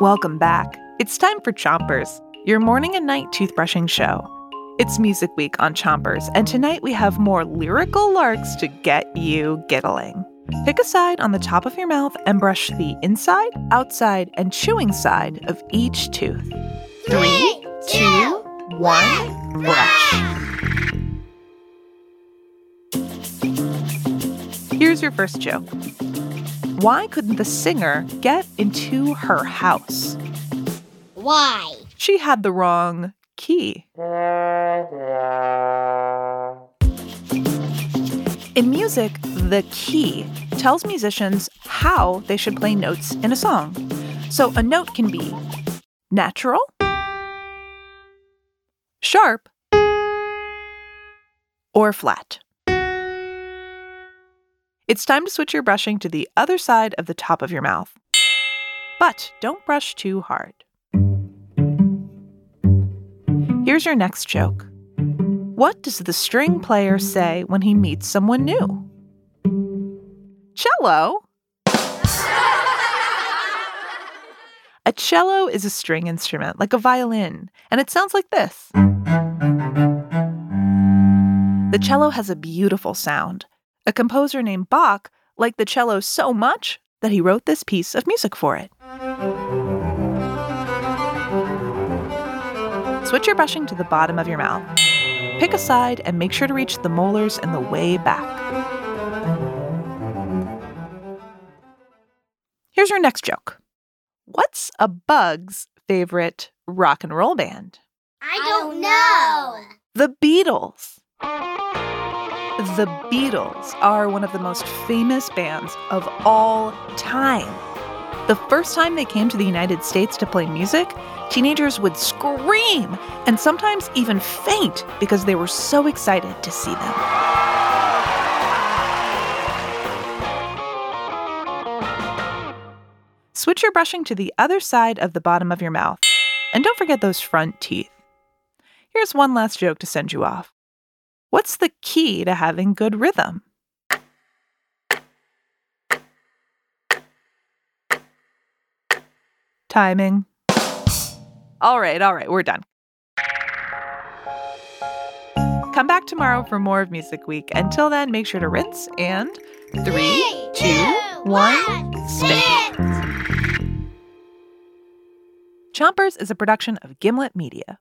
Welcome back. It's time for Chompers, your morning and night toothbrushing show. It's Music Week on Chompers, and tonight we have more lyrical larks to get you giggling. Pick a side on the top of your mouth and brush the inside, outside, and chewing side of each tooth. Three, two, one, brush. Here's your first joke. Why couldn't the singer get into her house? Why? She had the wrong key. In music, the key tells musicians how they should play notes in a song. So a note can be natural, sharp, or flat. It's time to switch your brushing to the other side of the top of your mouth. But don't brush too hard. Here's your next joke. What does the string player say when he meets someone new? Cello. A cello is a string instrument, like a violin, and it sounds like this. The cello has a beautiful sound. A composer named Bach liked the cello so much that he wrote this piece of music for it. Switch your brushing to the bottom of your mouth. Pick a side and make sure to reach the molars and the way back. Here's your next joke. What's a bug's favorite rock and roll band? I don't know. The Beatles. The Beatles are one of the most famous bands of all time. The first time they came to the United States to play music, teenagers would scream and sometimes even faint because they were so excited to see them. Switch your brushing to the other side of the bottom of your mouth. And don't forget those front teeth. Here's one last joke to send you off. What's the key to having good rhythm? Timing. All right, all right, we're done. Come back tomorrow for more of Music Week. Until then, make sure to rinse and three, two, one, spit. Chompers is a production of Gimlet Media.